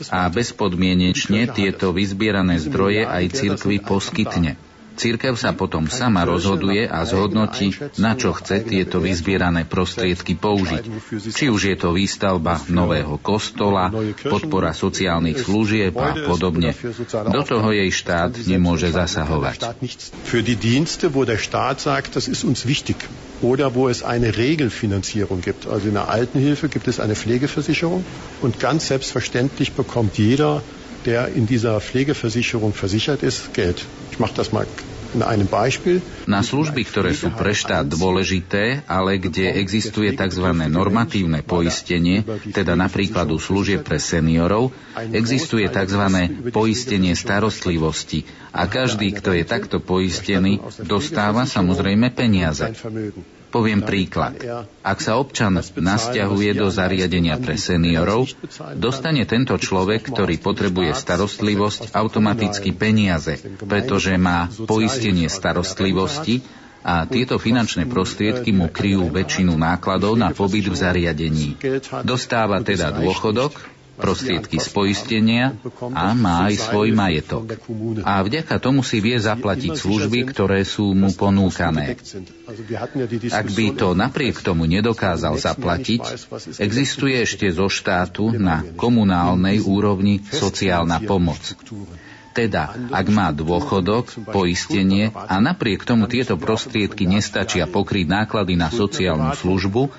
a bezpodmienečne tieto vyzbierané zdroje aj cirkvi poskytne. Církev sa potom sama rozhoduje a zhodnotí, na čo chce tieto vyzbierané prostriedky použiť. Či už je to výstavba nového kostola, podpora sociálnych služieb a podobne. Do toho jej štát nemôže zasahovať. oder wo es eine Regelfinanzierung gibt. Also in der Altenhilfe gibt es eine Pflegeversicherung und ganz selbstverständlich bekommt jeder der in dieser Pflegeversicherung versichert ist, Geld. Na služby, ktoré sú pre štát dôležité, ale kde existuje tzv. normatívne poistenie, teda napríklad u služieb pre seniorov, existuje tzv. poistenie starostlivosti a každý, kto je takto poistený, dostáva samozrejme peniaze. Poviem príklad. Ak sa občan nasťahuje do zariadenia pre seniorov, dostane tento človek, ktorý potrebuje starostlivosť, automaticky peniaze, pretože má poistenie starostlivosti a tieto finančné prostriedky mu kryjú väčšinu nákladov na pobyt v zariadení. Dostáva teda dôchodok, prostriedky z poistenia a má aj svoj majetok. A vďaka tomu si vie zaplatiť služby, ktoré sú mu ponúkané. Ak by to napriek tomu nedokázal zaplatiť, existuje ešte zo štátu na komunálnej úrovni sociálna pomoc. Teda, ak má dôchodok, poistenie a napriek tomu tieto prostriedky nestačia pokryť náklady na sociálnu službu,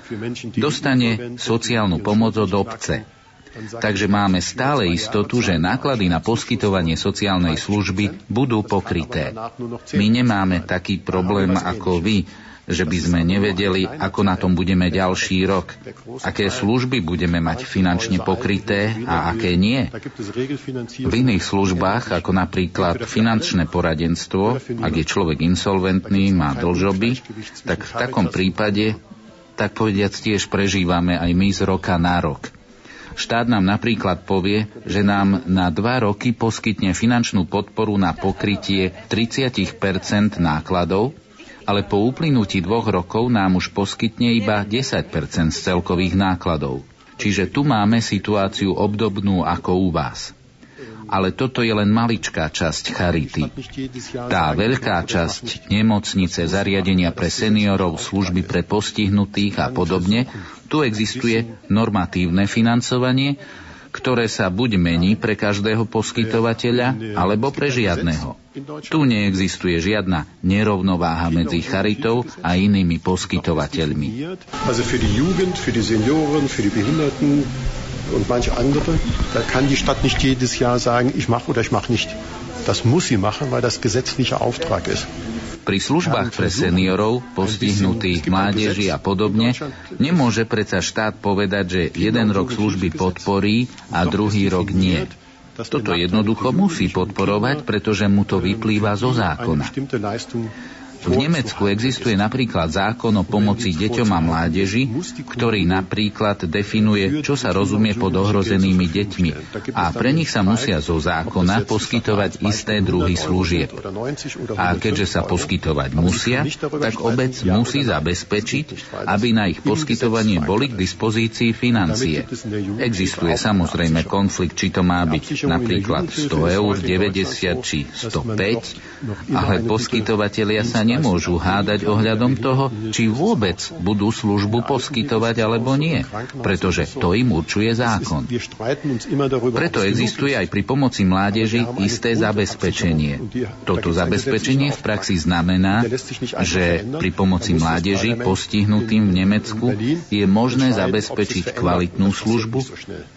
dostane sociálnu pomoc od obce. Takže máme stále istotu, že náklady na poskytovanie sociálnej služby budú pokryté. My nemáme taký problém ako vy, že by sme nevedeli, ako na tom budeme ďalší rok, aké služby budeme mať finančne pokryté a aké nie. V iných službách, ako napríklad finančné poradenstvo, ak je človek insolventný, má dlžoby, tak v takom prípade, tak povediac, tiež prežívame aj my z roka na rok. Štát nám napríklad povie, že nám na dva roky poskytne finančnú podporu na pokrytie 30% nákladov, ale po uplynutí dvoch rokov nám už poskytne iba 10 z celkových nákladov. Čiže tu máme situáciu obdobnú ako u vás ale toto je len maličká časť charity. Tá veľká časť nemocnice, zariadenia pre seniorov, služby pre postihnutých a podobne, tu existuje normatívne financovanie, ktoré sa buď mení pre každého poskytovateľa, alebo pre žiadneho. Tu neexistuje žiadna nerovnováha medzi charitou a inými poskytovateľmi. Und manche andere, da kann die Stadt nicht jedes Jahr sagen, ich mache oder ich mache nicht. Das muss sie machen, weil das gesetzlicher Auftrag ist. Pri službách pre seniorov, postihnutých, mládeži a podobne nemôže predsa štát povedať, že jeden rok služby podporí a druhý rok nie. Toto jednoducho musí podporovať, pretože mu to vyplýva zo zákona. V Nemecku existuje napríklad zákon o pomoci deťom a mládeži, ktorý napríklad definuje, čo sa rozumie pod ohrozenými deťmi. A pre nich sa musia zo zákona poskytovať isté druhy služieb. A keďže sa poskytovať musia, tak obec musí zabezpečiť, aby na ich poskytovanie boli k dispozícii financie. Existuje samozrejme konflikt, či to má byť napríklad 100 eur, 90 či 105, ale poskytovatelia sa nemôžu hádať ohľadom toho, či vôbec budú službu poskytovať alebo nie, pretože to im určuje zákon. Preto existuje aj pri pomoci mládeži isté zabezpečenie. Toto zabezpečenie v praxi znamená, že pri pomoci mládeži postihnutým v Nemecku je možné zabezpečiť kvalitnú službu,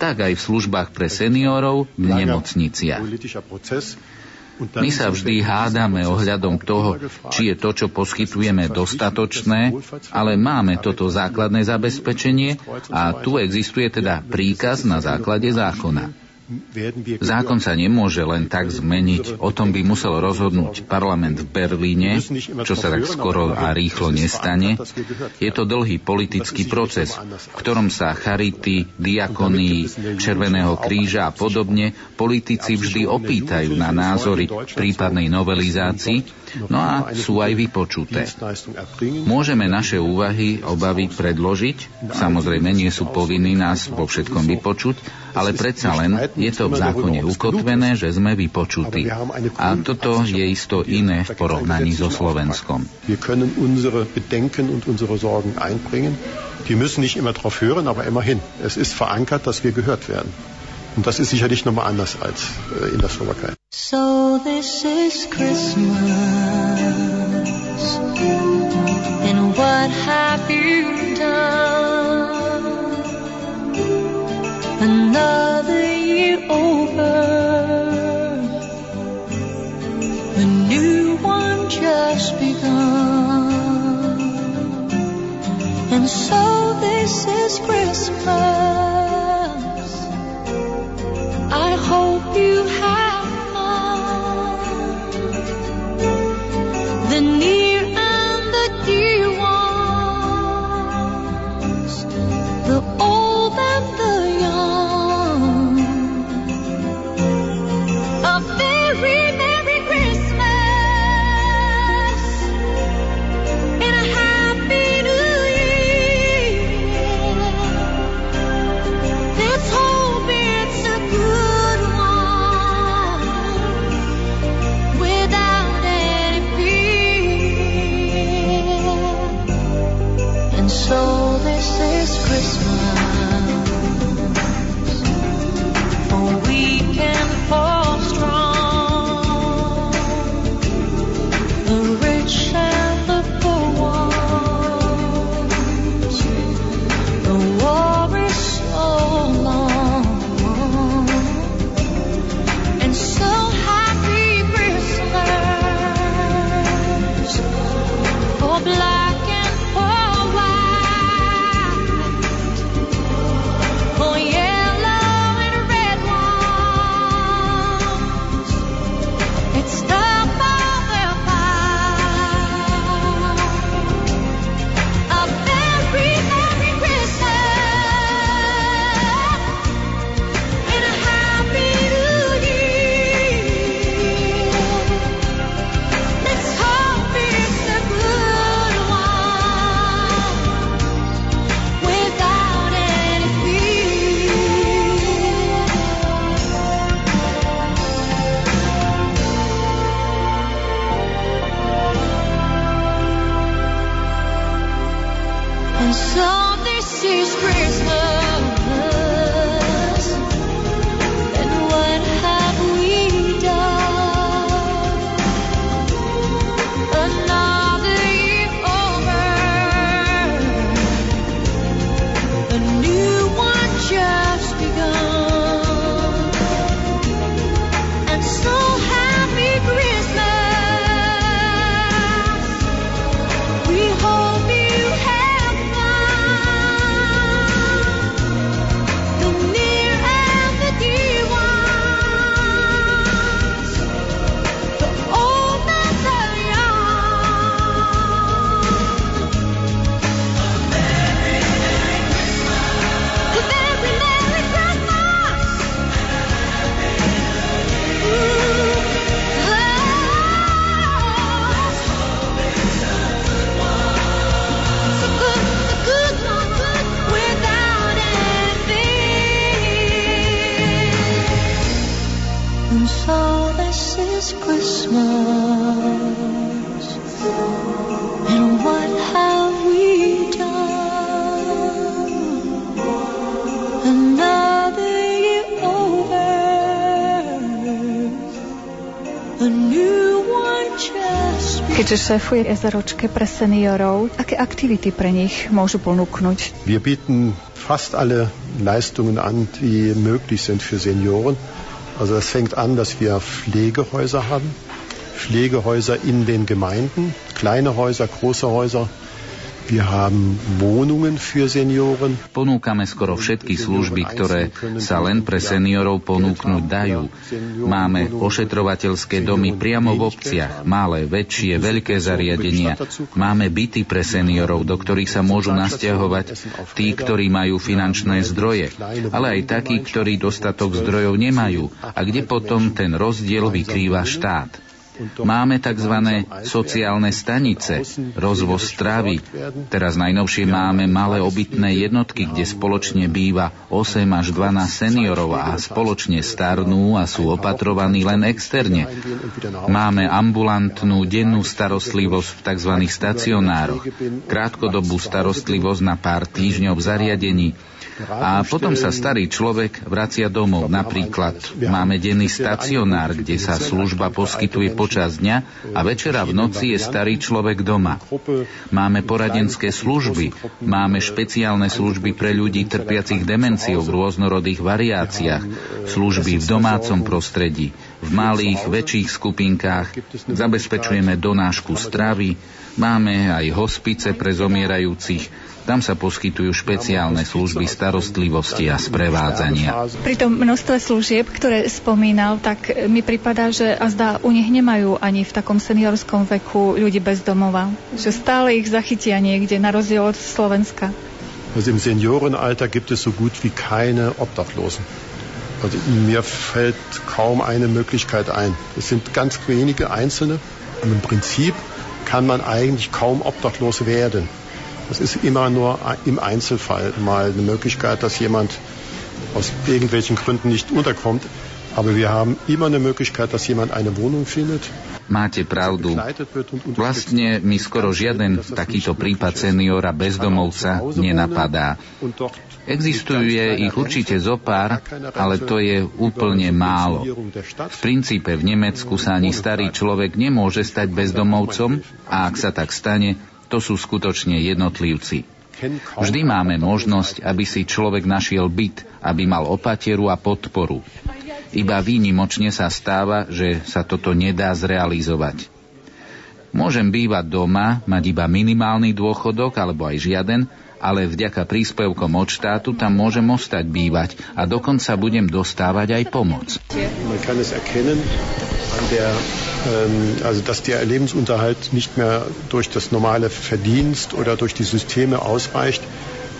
tak aj v službách pre seniorov v nemocniciach. My sa vždy hádame ohľadom toho, či je to, čo poskytujeme, dostatočné, ale máme toto základné zabezpečenie a tu existuje teda príkaz na základe zákona. Zákon sa nemôže len tak zmeniť. O tom by musel rozhodnúť parlament v Berlíne, čo sa tak skoro a rýchlo nestane. Je to dlhý politický proces, v ktorom sa charity, diakony, Červeného kríža a podobne politici vždy opýtajú na názory prípadnej novelizácii No a sú aj vypočuté. Môžeme naše úvahy, obavy predložiť, samozrejme nie sú povinní nás vo všetkom vypočuť, ale predsa len je to v zákone ukotvené, že sme vypočutí. A toto je isto iné v porovnaní so Slovenskom. Die müssen nicht immer darauf hören, aber immerhin. Es ist verankert, dass wir gehört werden. Und das ist sicherlich nochmal anders als äh, in der Slowakei. So this is Christmas. And what have you done? Another year over. A new one just begun. And so this is Christmas. Keďže šéfuje SROčke pre seniorov, aké aktivity pre nich môžu ponúknuť? Wir bieten fast alle Leistungen an, die möglich sind für Senioren. Also es fängt an, dass wir Pflegehäuser haben, Pflegehäuser in den Gemeinden, kleine Häuser, große Häuser, Wir haben Wohnungen für Senioren. Ponúkame skoro všetky služby, ktoré sa len pre seniorov ponúknuť dajú. Máme ošetrovateľské domy priamo v obciach, malé, väčšie, veľké zariadenia. Máme byty pre seniorov, do ktorých sa môžu nasťahovať tí, ktorí majú finančné zdroje, ale aj takí, ktorí dostatok zdrojov nemajú a kde potom ten rozdiel vykrýva štát. Máme tzv. sociálne stanice, rozvoz stravy. Teraz najnovšie máme malé obytné jednotky, kde spoločne býva 8 až 12 seniorov a spoločne starnú a sú opatrovaní len externe. Máme ambulantnú dennú starostlivosť v tzv. stacionároch, krátkodobú starostlivosť na pár týždňov v zariadení, a potom sa starý človek vracia domov. Napríklad máme denný stacionár, kde sa služba poskytuje počas dňa a večera v noci je starý človek doma. Máme poradenské služby, máme špeciálne služby pre ľudí trpiacich demenciou v rôznorodých variáciách, služby v domácom prostredí, v malých, väčších skupinkách, zabezpečujeme donášku stravy, máme aj hospice pre zomierajúcich, tam sa poskytujú špeciálne služby starostlivosti a sprevádzania. Pri tom množstve služieb, ktoré spomínal, tak mi pripadá, že a zdá, u nich nemajú ani v takom seniorskom veku ľudí bez domova. Že stále ich zachytia niekde, na rozdiel od Slovenska. Also im Seniorenalter gibt es so gut wie keine Obdachlosen. Also mir fällt kaum eine Möglichkeit ein. Es sind ganz wenige Einzelne. Und im Prinzip kann man eigentlich kaum obdachlos werden. Es ist immer nur im Einzelfall mal eine Möglichkeit, dass jemand aus irgendwelchen Gründen nicht unterkommt. Aber wir haben immer eine Möglichkeit, dass jemand eine Wohnung findet. Máte pravdu. Vlastne mi skoro žiaden takýto prípad seniora bezdomovca nenapadá. Existuje ich určite zopár, ale to je úplne málo. V princípe v Nemecku sa ani starý človek nemôže stať bezdomovcom a ak sa tak stane, to sú skutočne jednotlivci. Vždy máme možnosť, aby si človek našiel byt, aby mal opateru a podporu. Iba výnimočne sa stáva, že sa toto nedá zrealizovať. Môžem bývať doma, mať iba minimálny dôchodok alebo aj žiaden, ale vďaka príspevkom od štátu tam môžem ostať bývať a dokonca budem dostávať aj pomoc. Ähm, also dass der Lebensunterhalt nicht mehr durch das normale Verdienst oder durch die Systeme ausreicht,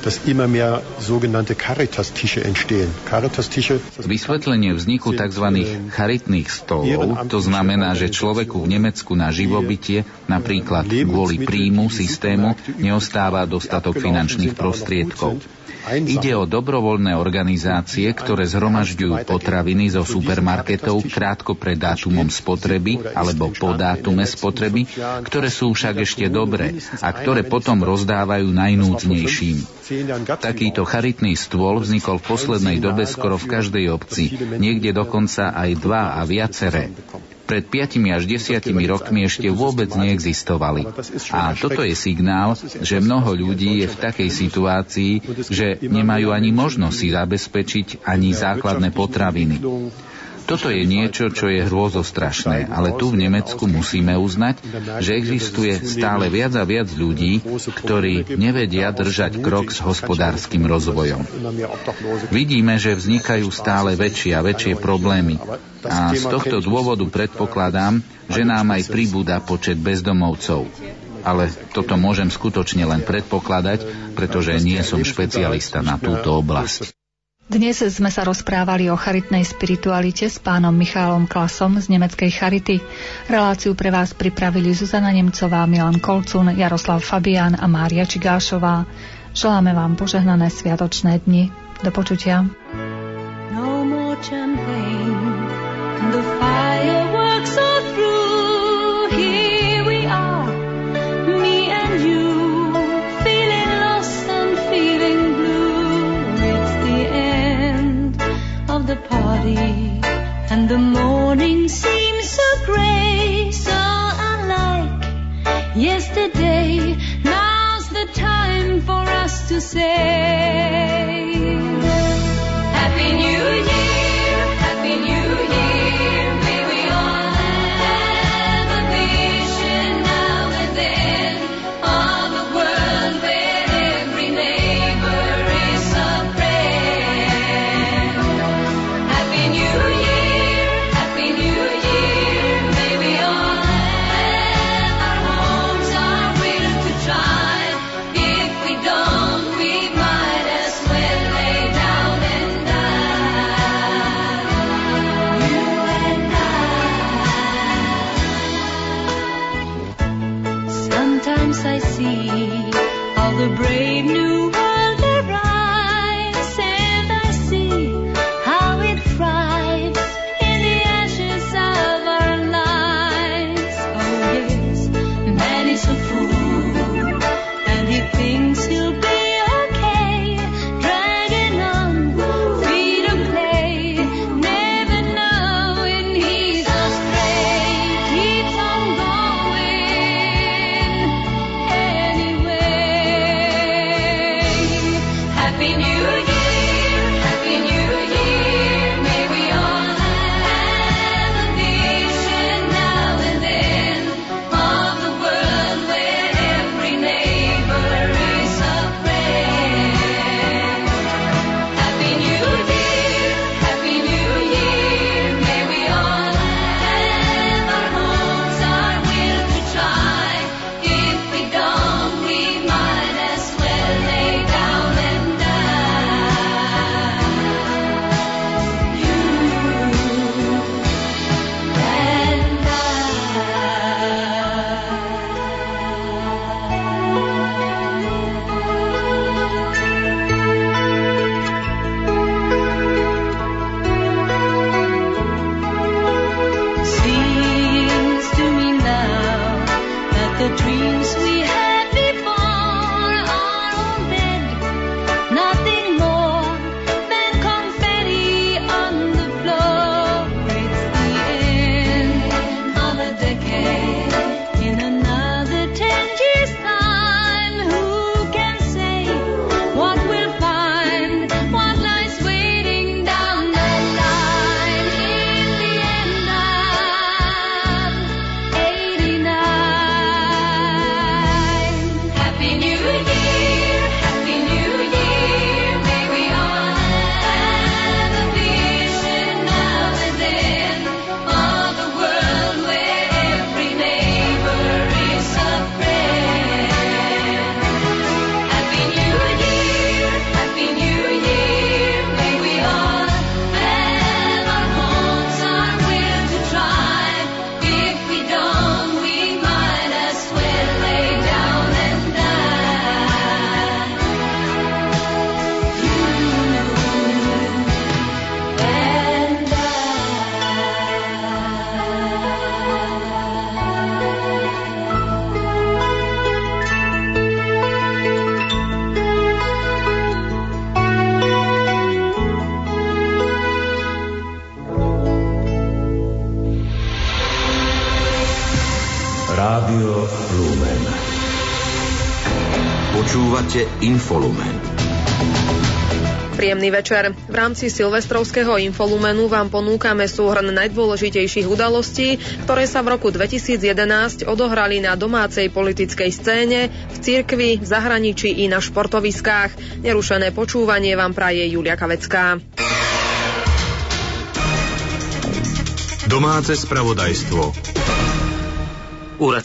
dass immer mehr sogenannte Caritas-Tische entstehen. Caritas-Tische... Vysvetlenie vzniku tzv. charitných stolov, to znamená, že človeku v Nemecku na živobytie, napríklad kvôli príjmu systému, neostáva dostatok finančných prostriedkov. Ide o dobrovoľné organizácie, ktoré zhromažďujú potraviny zo supermarketov krátko pred dátumom spotreby alebo po dátume spotreby, ktoré sú však ešte dobré a ktoré potom rozdávajú najnúdznejším. Takýto charitný stôl vznikol v poslednej dobe skoro v každej obci, niekde dokonca aj dva a viaceré pred 5 až 10 rokmi ešte vôbec neexistovali. A toto je signál, že mnoho ľudí je v takej situácii, že nemajú ani možnosť si zabezpečiť ani základné potraviny. Toto je niečo, čo je hrôzostrašné, ale tu v Nemecku musíme uznať, že existuje stále viac a viac ľudí, ktorí nevedia držať krok s hospodárskym rozvojom. Vidíme, že vznikajú stále väčšie a väčšie problémy a z tohto dôvodu predpokladám, že nám aj pribúda počet bezdomovcov ale toto môžem skutočne len predpokladať, pretože nie som špecialista na túto oblasť. Dnes sme sa rozprávali o charitnej spiritualite s pánom Michálom Klasom z nemeckej Charity. Reláciu pre vás pripravili Zuzana Nemcová, Milan Kolcun, Jaroslav Fabián a Mária Čigášová. Želáme vám požehnané sviatočné dni. Do počutia. No more party and the morning seems so gray, so unlike yesterday. Now's the time for us to say. Infolumen. Príjemný večer. V rámci silvestrovského infolumenu vám ponúkame súhrn najdôležitejších udalostí, ktoré sa v roku 2011 odohrali na domácej politickej scéne, v cirkvi, v zahraničí i na športoviskách. Nerušené počúvanie vám praje Julia Kavecká. Domáce spravodajstvo. Úrad